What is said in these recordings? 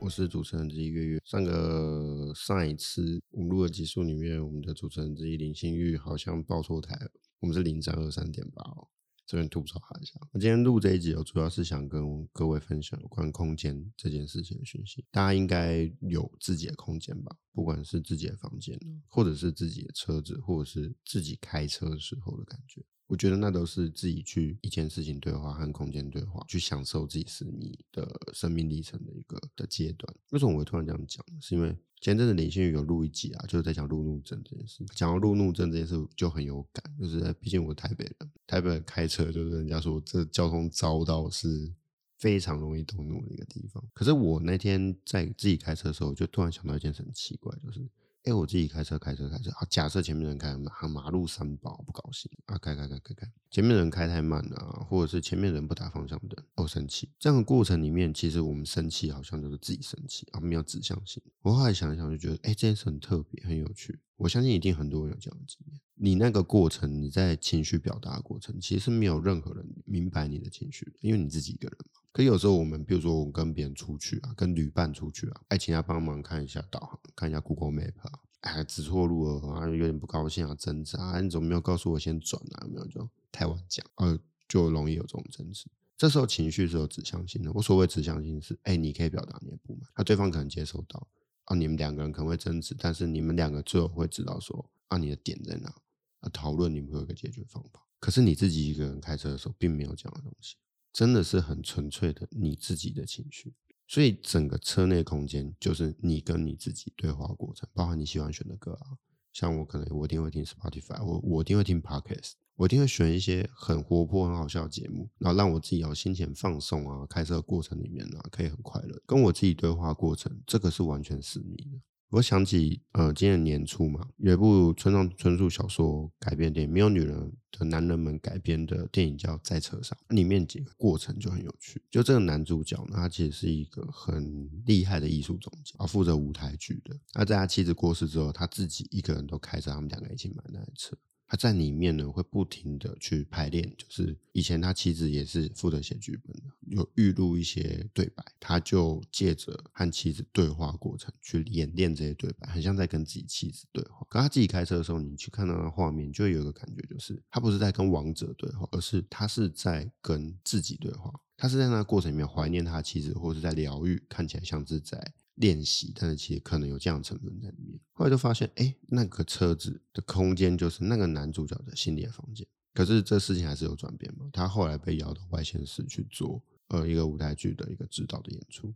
我是主持人之一月月。上个上一次我们录的集数里面，我们的主持人之一林心玉好像报错台了，我们是零三二三点八哦。这边吐槽他一下，我今天录这一集，我主要是想跟各位分享有关空间这件事情的讯息。大家应该有自己的空间吧？不管是自己的房间，或者是自己的车子，或者是自己开车的时候的感觉，我觉得那都是自己去一件事情对话和空间对话，去享受自己私密的生命历程的一个的阶段。为什么我会突然这样讲？是因为。前阵子林心宇有录一集啊，就是在讲路怒症这件事。讲到路怒症这件事就很有感，就是毕竟我是台北人，台北人开车就是人家说这交通糟到是非常容易动怒的一个地方。可是我那天在自己开车的时候，就突然想到一件事很奇怪，就是。哎，我自己开车，开车，开车。啊，假设前面人开马马路三宝不高兴啊，开开开开开，前面人开太慢了啊，或者是前面人不打方向灯，哦，生气。这样的过程里面，其实我们生气好像就是自己生气啊，没有指向性。我后来想一想，就觉得，哎，这件事很特别，很有趣。我相信一定很多人有这样的经验。你那个过程，你在情绪表达的过程，其实没有任何人明白你的情绪，因为你自己一个人。可有时候我们，比如说我们跟别人出去啊，跟旅伴出去啊，爱请他帮忙看一下导航，看一下 Google Map 啊，哎，指错路了啊，有点不高兴啊，挣扎啊，你怎么没有告诉我先转啊？有没有就太晚讲，呃，就容易有这种争执。这时候情绪是有指向性的。我所谓指向性是，哎，你可以表达你的不满，那对方可能接受到啊，你们两个人可能会争执，但是你们两个最后会知道说啊，你的点在哪，啊，讨论你们会有一个解决方法。可是你自己一个人开车的时候，并没有这样的东西。真的是很纯粹的你自己的情绪，所以整个车内空间就是你跟你自己对话过程，包含你喜欢选的歌啊，像我可能我一定会听 Spotify，我我一定会听 Podcast，我一定会选一些很活泼很好笑的节目，然后让我自己有心情放松啊，开车过程里面啊可以很快乐，跟我自己对话过程，这个是完全私密的。我想起，呃，今年年初嘛，有一部村上春树小说改编电影《没有女人的男人们》改编的电影叫《在车上》，里面几个过程就很有趣。就这个男主角呢，他其实是一个很厉害的艺术总监，啊负责舞台剧的。那在他妻子过世之后，他自己一个人都开着他们两个一起买那台车。他在里面呢，会不停的去排练，就是以前他妻子也是负责写剧本的，有预录一些对白，他就借着和妻子对话过程去演练这些对白，很像在跟自己妻子对话。可他自己开车的时候，你去看到那画面，就会有一个感觉，就是他不是在跟王者对话，而是他是在跟自己对话。他是在那个过程里面怀念他妻子，或是在疗愈，看起来像是在。练习，但是其实可能有这样的成分在里面。后来就发现，哎，那个车子的空间就是那个男主角的心理的房间。可是这事情还是有转变嘛？他后来被邀到外县市去做呃一个舞台剧的一个指导的演出。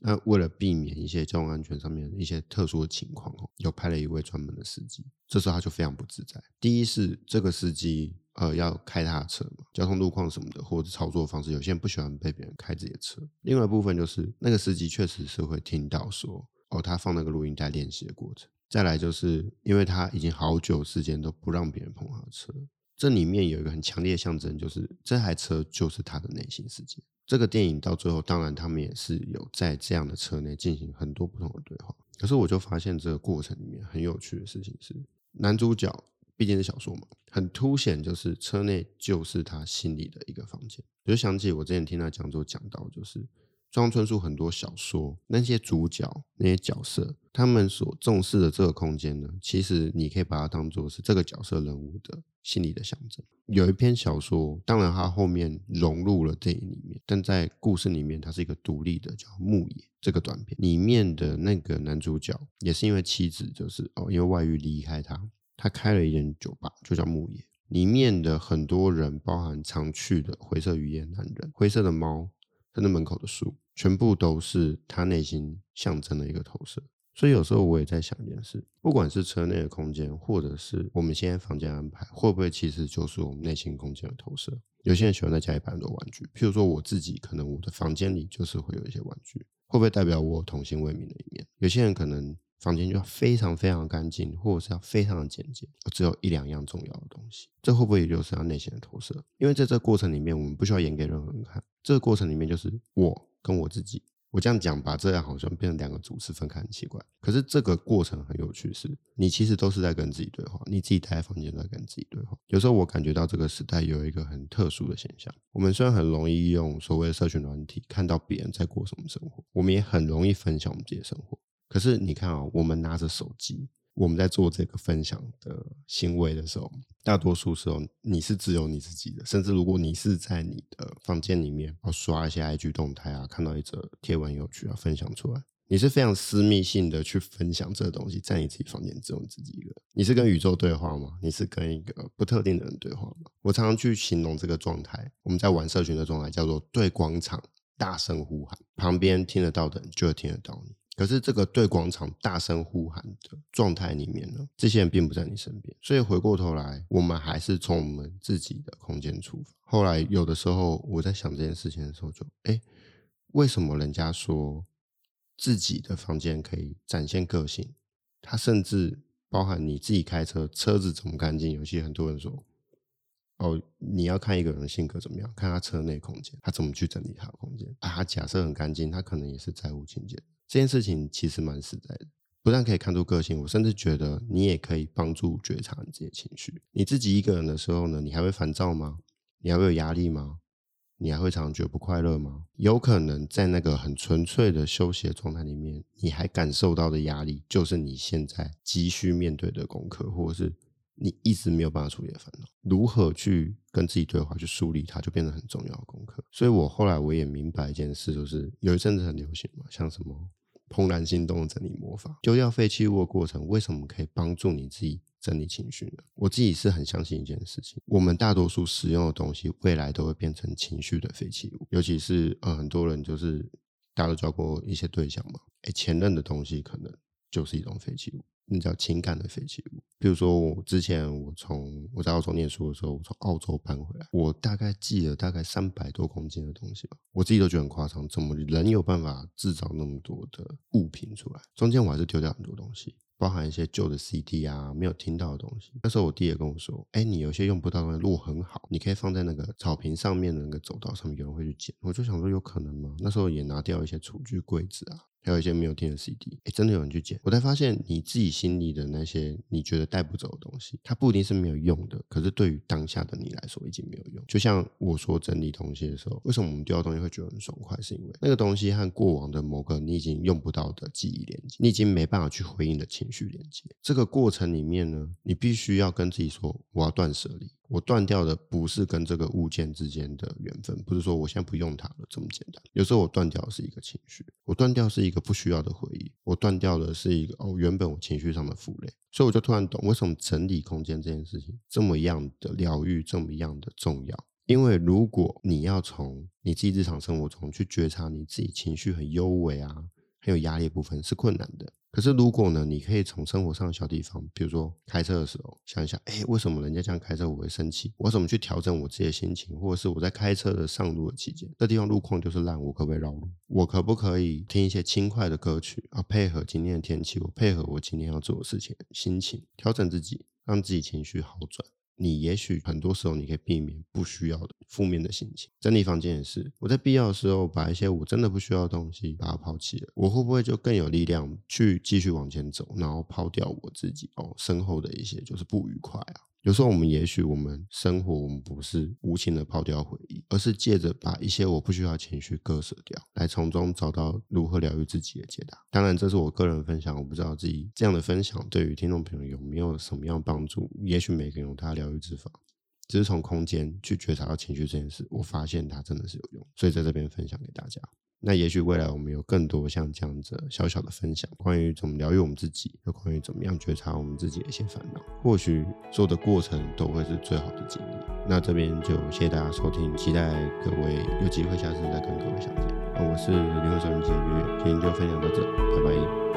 那为了避免一些交通安全上面一些特殊的情况哦，又派了一位专门的司机。这时候他就非常不自在。第一是这个司机。呃，要开他的车嘛，交通路况什么的，或者操作方式，有些人不喜欢被别人开自己的车。另外一部分就是那个司机确实是会听到说，哦，他放那个录音带练习的过程。再来就是因为他已经好久时间都不让别人碰他的车，这里面有一个很强烈的象征，就是这台车就是他的内心世界。这个电影到最后，当然他们也是有在这样的车内进行很多不同的对话。可是我就发现这个过程里面很有趣的事情是，男主角。毕竟是小说嘛，很凸显就是车内就是他心里的一个房间。我就想起我之前听他讲座讲到，就是村上春树很多小说那些主角那些角色，他们所重视的这个空间呢，其实你可以把它当做是这个角色人物的心理的象征。有一篇小说，当然它后面融入了电影里面，但在故事里面它是一个独立的，叫《牧野》这个短片里面的那个男主角，也是因为妻子就是哦因为外遇离开他。他开了一间酒吧，就叫牧野。里面的很多人，包含常去的灰色雨夜男人、灰色的猫，甚至门口的树，全部都是他内心象征的一个投射。所以有时候我也在想一件事：不管是车内的空间，或者是我们现在房间安排，会不会其实就是我们内心空间的投射？有些人喜欢在家里摆很多玩具，譬如说我自己，可能我的房间里就是会有一些玩具，会不会代表我童心未泯的一面？有些人可能。房间就要非常非常干净，或者是要非常的简洁，只有一两样重要的东西。这会不会也就是他内心的投射？因为在这个过程里面，我们不需要演给任何人看。这个过程里面，就是我跟我自己我这样讲吧，这样好像变成两个主次分开很奇怪。可是这个过程很有趣是，你其实都是在跟自己对话，你自己待在房间在跟自己对话。有时候我感觉到这个时代有一个很特殊的现象，我们虽然很容易用所谓的社群软体看到别人在过什么生活，我们也很容易分享我们自己的生活。可是你看啊、哦，我们拿着手机。我们在做这个分享的行为的时候，大多数时候你是只有你自己的。甚至如果你是在你的房间里面，哦，刷一些 IG 动态啊，看到一则贴文有趣啊，分享出来，你是非常私密性的去分享这个东西，在你自己房间只有你自己一个。你是跟宇宙对话吗？你是跟一个不特定的人对话吗？我常常去形容这个状态，我们在玩社群的状态叫做对广场大声呼喊，旁边听得到的人就会听得到你。可是这个对广场大声呼喊的状态里面呢，这些人并不在你身边，所以回过头来，我们还是从我们自己的空间出发。后来有的时候我在想这件事情的时候就，就哎，为什么人家说自己的房间可以展现个性？他甚至包含你自己开车，车子怎么干净？有些很多人说，哦，你要看一个人的性格怎么样，看他车内空间，他怎么去整理他的空间啊？他假设很干净，他可能也是在乎清洁。这件事情其实蛮实在的，不但可以看出个性，我甚至觉得你也可以帮助觉察你自己情绪。你自己一个人的时候呢，你还会烦躁吗？你还会有压力吗？你还会常常觉得不快乐吗？有可能在那个很纯粹的休息的状态里面，你还感受到的压力，就是你现在急需面对的功课，或者是你一直没有办法处理的烦恼。如何去跟自己对话，去梳理它，就变得很重要的功课。所以我后来我也明白一件事，就是有一阵子很流行嘛，像什么。怦然心动的整理魔法，丢掉废弃物的过程，为什么可以帮助你自己整理情绪呢？我自己是很相信一件事情，我们大多数使用的东西，未来都会变成情绪的废弃物。尤其是呃，很多人就是大家都交过一些对象嘛，诶，前任的东西可能就是一种废弃物。那叫情感的废弃物。比如说，我之前我从我在澳洲念书的时候，我从澳洲搬回来，我大概寄了大概三百多公斤的东西吧，我自己都觉得很夸张，怎么人有办法制造那么多的物品出来？中间我还是丢掉很多东西，包含一些旧的 CD 啊，没有听到的东西。那时候我弟也跟我说：“哎，你有些用不到的东西，如果很好，你可以放在那个草坪上面的那个走道上面，有人会去捡。”我就想说，有可能吗？那时候也拿掉一些厨具柜子啊。还有一些没有听的 CD，哎，真的有人去捡。我才发现，你自己心里的那些你觉得带不走的东西，它不一定是没有用的，可是对于当下的你来说，已经没有用。就像我说整理东西的时候，为什么我们丢掉东西会觉得很爽快？是因为那个东西和过往的某个你已经用不到的记忆连接，你已经没办法去回应的情绪连接。这个过程里面呢，你必须要跟自己说，我要断舍离。我断掉的不是跟这个物件之间的缘分，不是说我现在不用它了这么简单。有时候我断掉是一个情绪，我断掉是一个不需要的回忆，我断掉的是一个哦，原本我情绪上的负累。所以我就突然懂为什么整理空间这件事情这么样的疗愈，这么样的重要。因为如果你要从你自己日常生活中去觉察你自己情绪很幽微啊，很有压力部分，是困难的。可是，如果呢，你可以从生活上的小地方，比如说开车的时候，想一想，哎，为什么人家这样开车我会生气？我怎么去调整我自己的心情？或者是我在开车的上路的期间，这地方路况就是烂，我可不可以绕路？我可不可以听一些轻快的歌曲啊？配合今天的天气，我配合我今天要做的事情，心情调整自己，让自己情绪好转。你也许很多时候你可以避免不需要的负面的心情。整理房间也是，我在必要的时候把一些我真的不需要的东西把它抛弃了，我会不会就更有力量去继续往前走，然后抛掉我自己哦身后的一些就是不愉快啊？有时候我们也许我们生活我们不是无情的抛掉回忆，而是借着把一些我不需要情绪割舍掉，来从中找到如何疗愈自己的解答。当然，这是我个人分享，我不知道自己这样的分享对于听众朋友有没有什么样的帮助。也许每个人有他疗愈之法，只是从空间去觉察到情绪这件事，我发现它真的是有用，所以在这边分享给大家。那也许未来我们有更多像这样子小小的分享，关于怎么疗愈我们自己，又关于怎么样觉察我们自己的一些烦恼，或许做的过程都会是最好的经历。那这边就谢谢大家收听，期待各位有机会下次再跟各位相见。我是灵魂收音机的月月，今天就分享到这，拜拜。